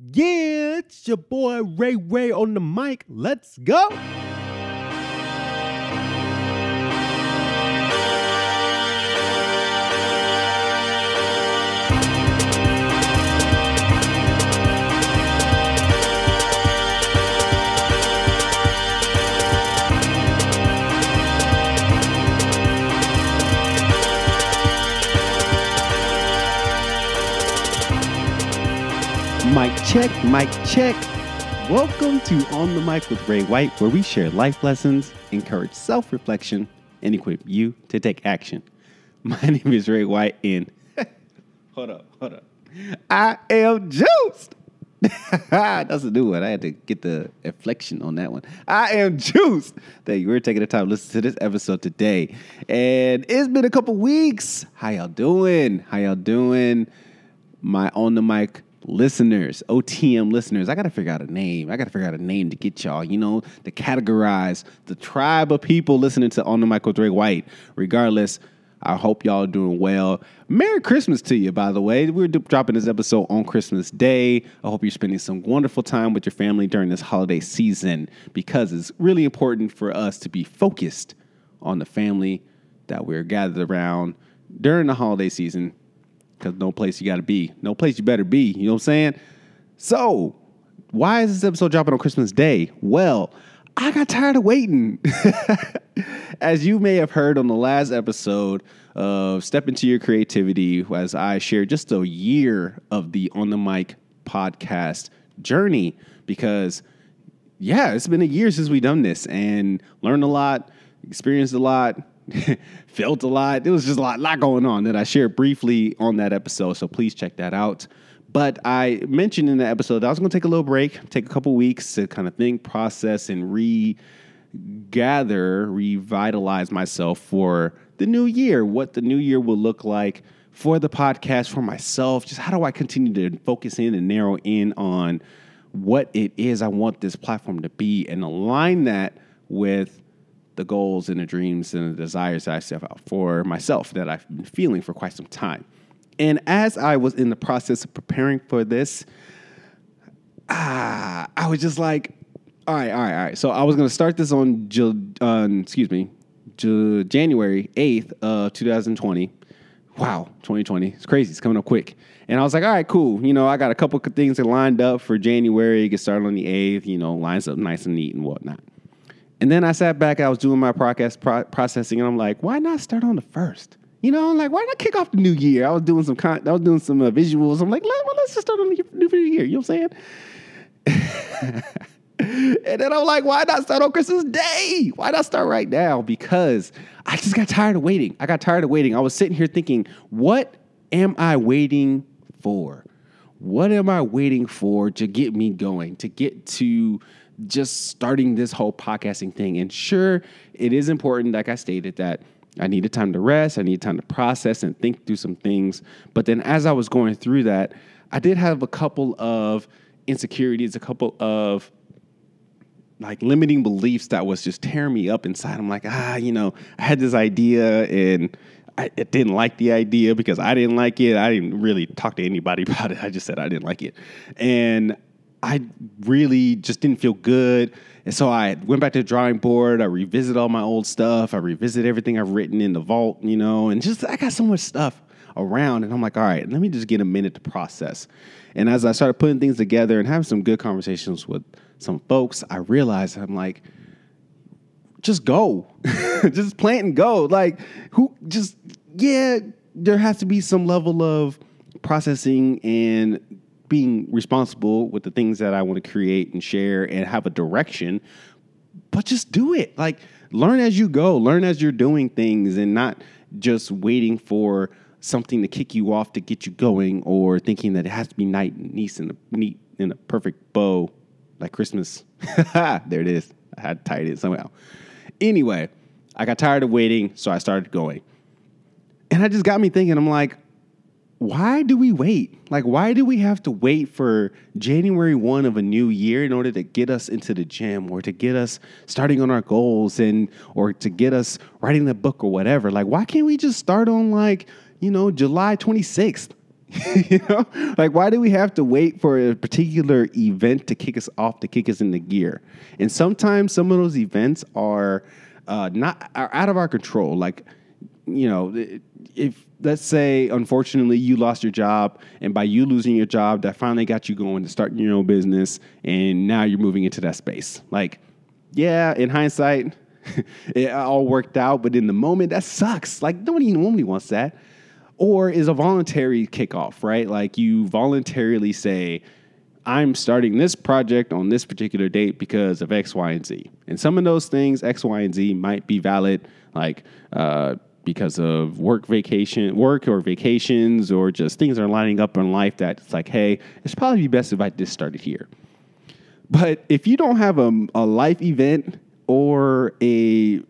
Yeah, it's your boy Ray Ray on the mic. Let's go. Check, mic check. Welcome to On the Mic with Ray White, where we share life lessons, encourage self reflection, and equip you to take action. My name is Ray White, and hold up, hold up. I am juiced. That's a new one. I had to get the inflection on that one. I am juiced. Thank you. We're taking the time to listen to this episode today. And it's been a couple weeks. How y'all doing? How y'all doing? My on the mic listeners, OTM listeners. I got to figure out a name. I got to figure out a name to get y'all, you know, to categorize the tribe of people listening to On the Mic with Ray White. Regardless, I hope y'all are doing well. Merry Christmas to you, by the way. We're dropping this episode on Christmas Day. I hope you're spending some wonderful time with your family during this holiday season because it's really important for us to be focused on the family that we're gathered around during the holiday season because no place you got to be, no place you better be. You know what I'm saying? So, why is this episode dropping on Christmas Day? Well, I got tired of waiting. as you may have heard on the last episode of Step Into Your Creativity, as I shared just a year of the On the Mic podcast journey, because yeah, it's been a year since we done this and learned a lot, experienced a lot, felt a lot. There was just a lot, lot going on that I shared briefly on that episode. So please check that out. But I mentioned in the episode that I was going to take a little break, take a couple weeks to kind of think, process, and regather, revitalize myself for the new year, what the new year will look like for the podcast, for myself. Just how do I continue to focus in and narrow in on what it is I want this platform to be and align that with the goals and the dreams and the desires that I set out for myself that I've been feeling for quite some time. And as I was in the process of preparing for this, ah, I was just like, all right, all right, all right. So I was going to start this on, on excuse me, January 8th of 2020. Wow, 2020. It's crazy. It's coming up quick. And I was like, all right, cool. You know, I got a couple of things that lined up for January. Get started on the 8th, you know, lines up nice and neat and whatnot. And then I sat back, I was doing my podcast pro- processing, and I'm like, why not start on the first? You know, I'm like, why not kick off the new year? I was doing some con- I was doing some uh, visuals. I'm like, well, let's just start on the new year. You know what I'm saying? and then I'm like, why not start on Christmas Day? Why not start right now? Because I just got tired of waiting. I got tired of waiting. I was sitting here thinking, what am I waiting for? What am I waiting for to get me going, to get to just starting this whole podcasting thing. And sure, it is important, like I stated, that I needed time to rest, I needed time to process and think through some things. But then as I was going through that, I did have a couple of insecurities, a couple of like limiting beliefs that was just tearing me up inside. I'm like, ah, you know, I had this idea and I, didn't like the idea because I didn't like it. I didn't really talk to anybody about it. I just said I didn't like it. And I really just didn't feel good. And so I went back to the drawing board. I revisited all my old stuff. I revisited everything I've written in the vault, you know, and just I got so much stuff around. And I'm like, all right, let me just get a minute to process. And as I started putting things together and having some good conversations with some folks, I realized I'm like, just go, just plant and go. Like, who just, yeah, there has to be some level of processing and being responsible with the things that I want to create and share and have a direction, but just do it. Like learn as you go, learn as you're doing things and not just waiting for something to kick you off to get you going or thinking that it has to be nice and neat and a perfect bow like Christmas. there it is. I had to tie it somehow. Anyway, I got tired of waiting, so I started going. And I just got me thinking, I'm like, why do we wait? Like, why do we have to wait for January 1 of a new year in order to get us into the gym or to get us starting on our goals and or to get us writing the book or whatever? Like, why can't we just start on like, you know, July 26th? you know, like why do we have to wait for a particular event to kick us off, to kick us into gear? And sometimes some of those events are uh, not are out of our control. Like, you know, if let's say unfortunately you lost your job, and by you losing your job, that finally got you going to starting your own business, and now you're moving into that space. Like, yeah, in hindsight, it all worked out, but in the moment, that sucks. Like nobody nobody wants that or is a voluntary kickoff, right? Like you voluntarily say, I'm starting this project on this particular date because of X, Y, and Z. And some of those things, X, Y, and Z, might be valid, like uh, because of work vacation, work or vacations, or just things are lining up in life that it's like, hey, it's probably best if I just started here. But if you don't have a, a life event or a,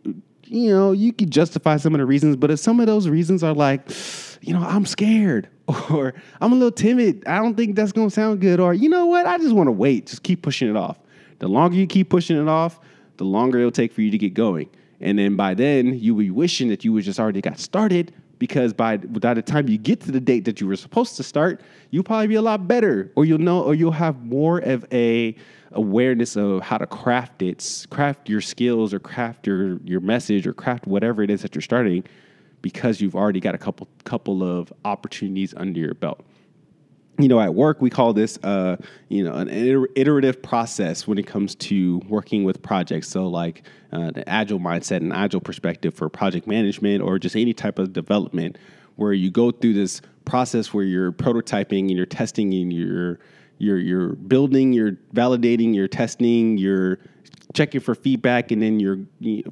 you know, you could justify some of the reasons, but if some of those reasons are like, you know, I'm scared or I'm a little timid. I don't think that's going to sound good. Or, you know what? I just want to wait. Just keep pushing it off. The longer you keep pushing it off, the longer it'll take for you to get going. And then by then, you'll be wishing that you would just already got started because by, by the time you get to the date that you were supposed to start, you'll probably be a lot better or you'll know or you'll have more of a awareness of how to craft it, craft your skills or craft your, your message or craft whatever it is that you're starting because you've already got a couple couple of opportunities under your belt. You know, at work we call this, uh, you know, an iterative process when it comes to working with projects. So, like uh, the agile mindset and agile perspective for project management, or just any type of development, where you go through this process where you're prototyping and you're testing and you're you're you're building, you're validating, you're testing, you're checking for feedback, and then you're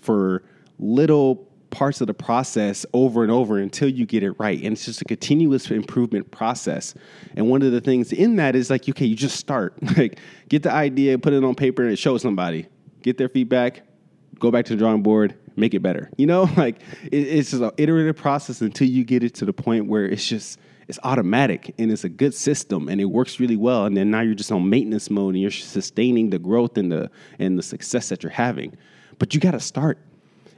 for little parts of the process over and over until you get it right. And it's just a continuous improvement process. And one of the things in that is like, okay, you just start. like, get the idea, put it on paper, and show somebody. Get their feedback, go back to the drawing board, make it better. You know, like it, it's just an iterative process until you get it to the point where it's just it's automatic and it's a good system and it works really well. And then now you're just on maintenance mode and you're sustaining the growth and the and the success that you're having. But you got to start.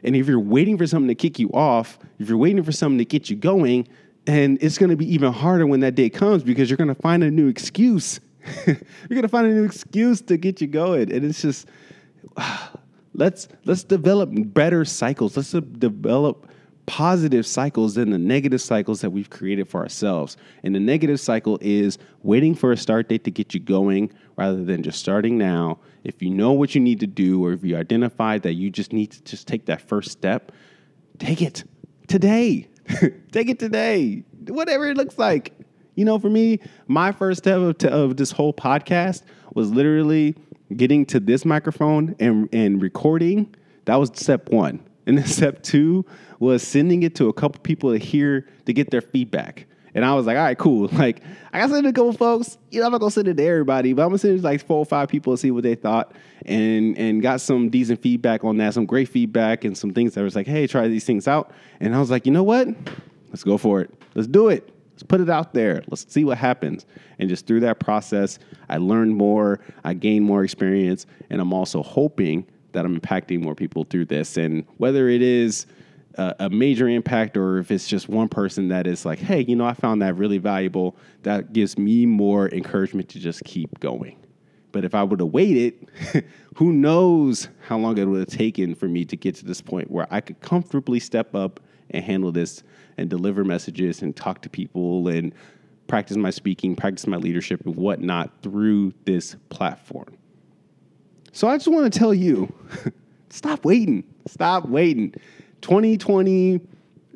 And if you're waiting for something to kick you off, if you're waiting for something to get you going, and it's going to be even harder when that day comes because you're going to find a new excuse. you're going to find a new excuse to get you going, and it's just let's let's develop better cycles. Let's develop positive cycles than the negative cycles that we've created for ourselves. And the negative cycle is waiting for a start date to get you going rather than just starting now. If you know what you need to do, or if you identify that you just need to just take that first step, take it today. take it today, whatever it looks like. You know, for me, my first step of, of this whole podcast was literally getting to this microphone and, and recording. That was step one. And then step two was sending it to a couple people to hear to get their feedback. And I was like, all right, cool. Like, I got to send it to a couple folks. You know, I'm not gonna send it to everybody, but I'm gonna send it to like four or five people to see what they thought, and and got some decent feedback on that, some great feedback, and some things that was like, hey, try these things out. And I was like, you know what? Let's go for it. Let's do it. Let's put it out there. Let's see what happens. And just through that process, I learned more. I gained more experience, and I'm also hoping that I'm impacting more people through this. And whether it is a, a, major impact or if it's just one person that is like, hey, you know, I found that really valuable, that gives me more encouragement to just keep going. But if I would have waited, who knows how long it would have taken for me to get to this point where I could comfortably step up and handle this and deliver messages and talk to people and practice my speaking, practice my leadership and whatnot through this platform. So I just want to tell you stop waiting. Stop waiting. 2020,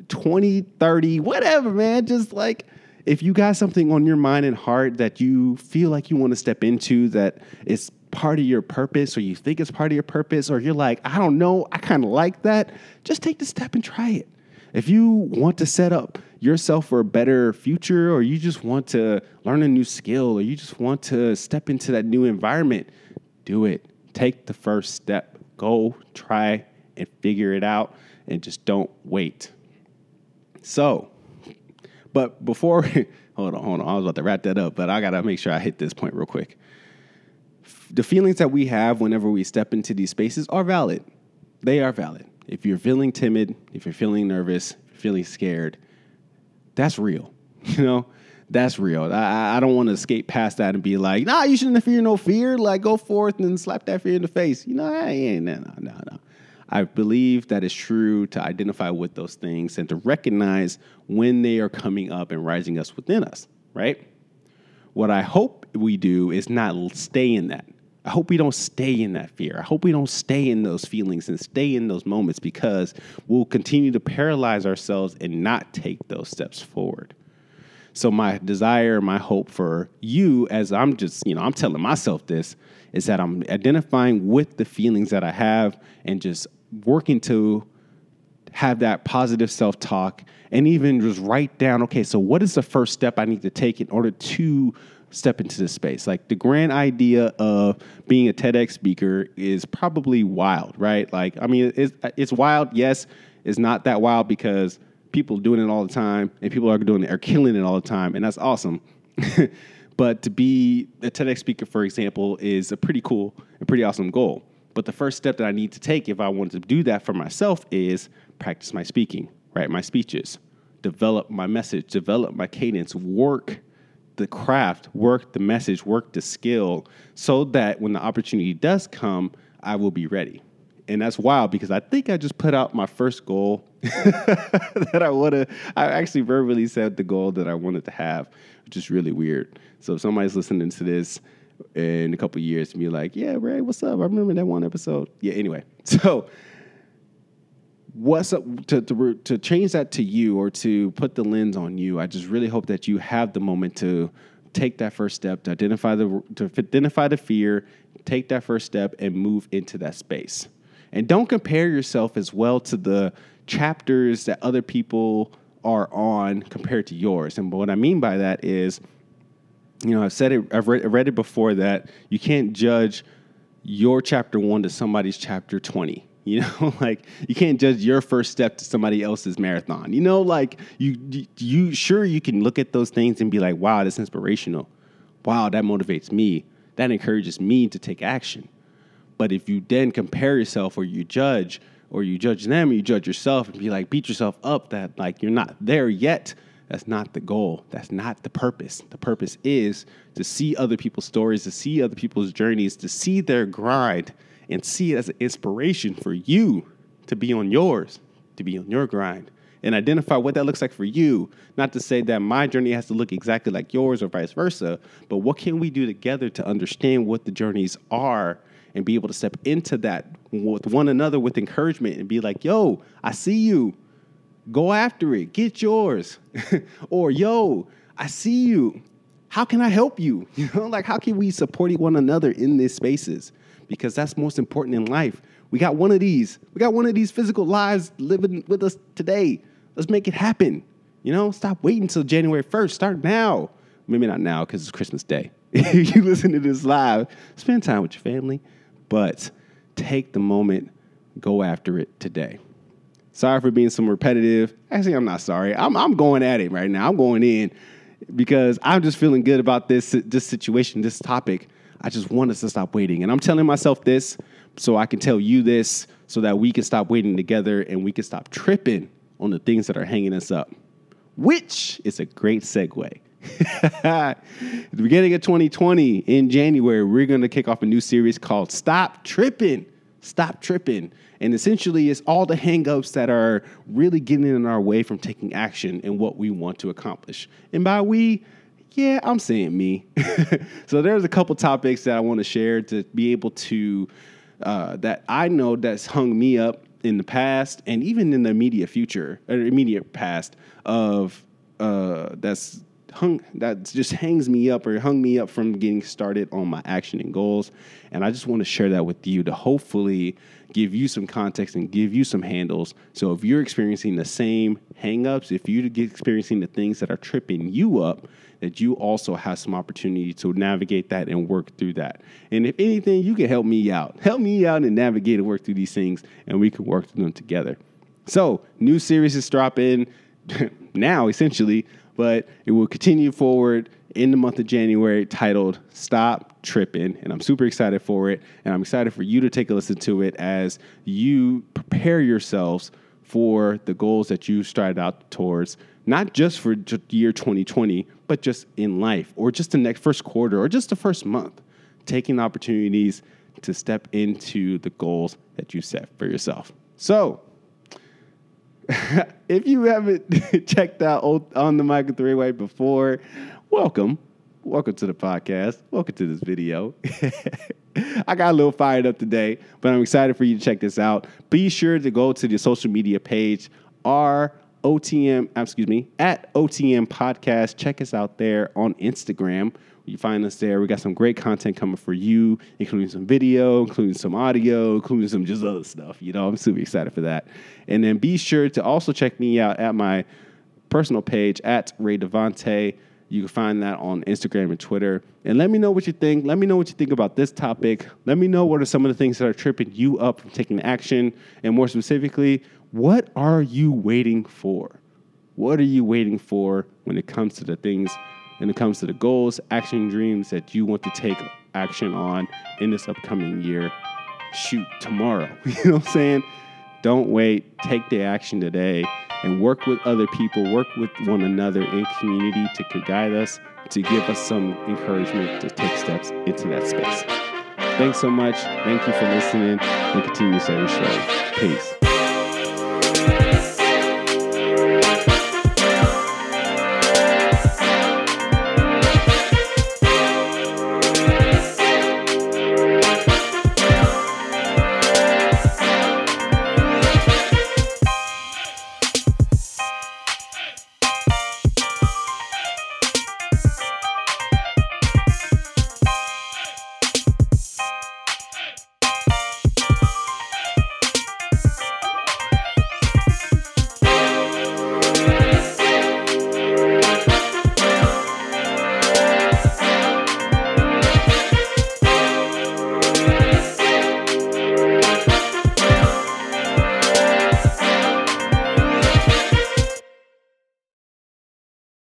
2030, whatever, man. Just like if you got something on your mind and heart that you feel like you want to step into that is part of your purpose or you think it's part of your purpose or you're like, I don't know, I kind of like that, just take the step and try it. If you want to set up yourself for a better future or you just want to learn a new skill or you just want to step into that new environment, do it. Take the first step. Go try and figure it out and just don't wait. So, but before, hold on, hold on, I was about to wrap that up, but I gotta make sure I hit this point real quick. The feelings that we have whenever we step into these spaces are valid. They are valid. If you're feeling timid, if you're feeling nervous, feeling scared, that's real. You know, That's real. I, I don't want to escape past that and be like, nah, you shouldn't fear no fear. Like, go forth and slap that fear in the face. You know, I ain't, no, no, no, no. I believe that it's true to identify with those things and to recognize when they are coming up and rising us within us, right? What I hope we do is not stay in that. I hope we don't stay in that fear. I hope we don't stay in those feelings and stay in those moments because we'll continue to paralyze ourselves and not take those steps forward. So my desire, my hope for you as I'm just, you know, I'm telling myself this is that I'm identifying with the feelings that I have and just working to have that positive self-talk and even just write down, okay, so what is the first step I need to take in order to step into this space. Like the grand idea of being a TEDx speaker is probably wild, right? Like, I mean, it's, it's wild. Yes, it's not that wild because people doing it all the time and people are doing it are killing it all the time, and that's awesome. but to be a TEDx speaker, for example, is a pretty cool and pretty awesome goal. But the first step that I need to take if I want to do that for myself is practice my speaking, right? My speeches, develop my message, develop my cadence, work the craft, work the message, work the skill, so that when the opportunity does come, I will be ready. And that's wild because I think I just put out my first goal that I want to. I actually verbally said the goal that I wanted to have, which is really weird. So if somebody's listening to this in a couple years be like, "Yeah, Ray, what's up? I remember that one episode." Yeah. Anyway, so what's up to, to to change that to you or to put the lens on you i just really hope that you have the moment to take that first step to identify the to identify the fear take that first step and move into that space and don't compare yourself as well to the chapters that other people are on compared to yours and what i mean by that is you know i've said it i've read, read it before that you can't judge your chapter 1 to somebody's chapter 20 you know, like you can't judge your first step to somebody else's marathon. You know, like you, you sure you can look at those things and be like, wow, that's inspirational. Wow, that motivates me. That encourages me to take action. But if you then compare yourself or you judge or you judge them or you judge yourself and be like, beat yourself up that like you're not there yet, that's not the goal. That's not the purpose. The purpose is to see other people's stories, to see other people's journeys, to see their grind and see it as an inspiration for you to be on yours, to be on your grind, and identify what that looks like for you. Not to say that my journey has to look exactly like yours or vice versa, but what can we do together to understand what the journeys are and be able to step into that with one another with encouragement and be like, yo, I see you. Go after it. Get yours. or, yo, I see you. How can I help you? You know, like how can we support one another in these spaces? because that's most important in life. We got one of these. We got one of these physical lives living with us today. Let's make it happen. You know, stop waiting until January 1st. Start now. Maybe not now because it's Christmas Day. you listen to this live, spend time with your family, but take the moment, go after it today. Sorry for being some repetitive. Actually, I'm not sorry. I'm, I'm going at it right now. I'm going in because I'm just feeling good about this, this situation, this topic. I just want us to stop waiting. And I'm telling myself this so I can tell you this so that we can stop waiting together and we can stop tripping on the things that are hanging us up, which is a great segue. At the beginning of 2020, in January, we're going to kick off a new series called Stop Tripping. Stop Tripping. And essentially, it's all the hangups that are really getting in our way from taking action in what we want to accomplish. And by we, yeah, I'm saying me. so there's a couple topics that I want to share to be able to uh, that I know that's hung me up in the past and even in the immediate future or immediate past of uh, that's hung that just hangs me up or hung me up from getting started on my action and goals and i just want to share that with you to hopefully give you some context and give you some handles so if you're experiencing the same hangups if you're experiencing the things that are tripping you up that you also have some opportunity to navigate that and work through that. And if anything, you can help me out. Help me out and navigate and work through these things, and we can work through them together. So, new series is dropping now, essentially, but it will continue forward in the month of January titled Stop Tripping. And I'm super excited for it. And I'm excited for you to take a listen to it as you prepare yourselves for the goals that you started out towards, not just for year 2020, but just in life or just the next first quarter or just the first month. Taking opportunities to step into the goals that you set for yourself. So, if you haven't checked out on the Mic with Ray White before, welcome. Welcome to the podcast. Welcome to this video. I got a little fired up today, but I'm excited for you to check this out. Be sure to go to the social media page, our OTM, excuse me, at OTM Podcast. Check us out there on Instagram. You find us there. We got some great content coming for you, including some video, including some audio, including some just other stuff. You know, I'm super excited for that. And then be sure to also check me out at my personal page at Ray Devante. You can find that on Instagram and Twitter. And let me know what you think. Let me know what you think about this topic. Let me know what are some of the things that are tripping you up from taking action. And more specifically, what are you waiting for? What are you waiting for when it comes to the things when it comes to the goals, action, dreams that you want to take action on in this upcoming year. Shoot tomorrow. You know what I'm saying? Don't wait. Take the action today and work with other people, work with one another in community to guide us, to give us some encouragement to take steps into that space. Thanks so much. Thank you for listening and continue to show. Peace.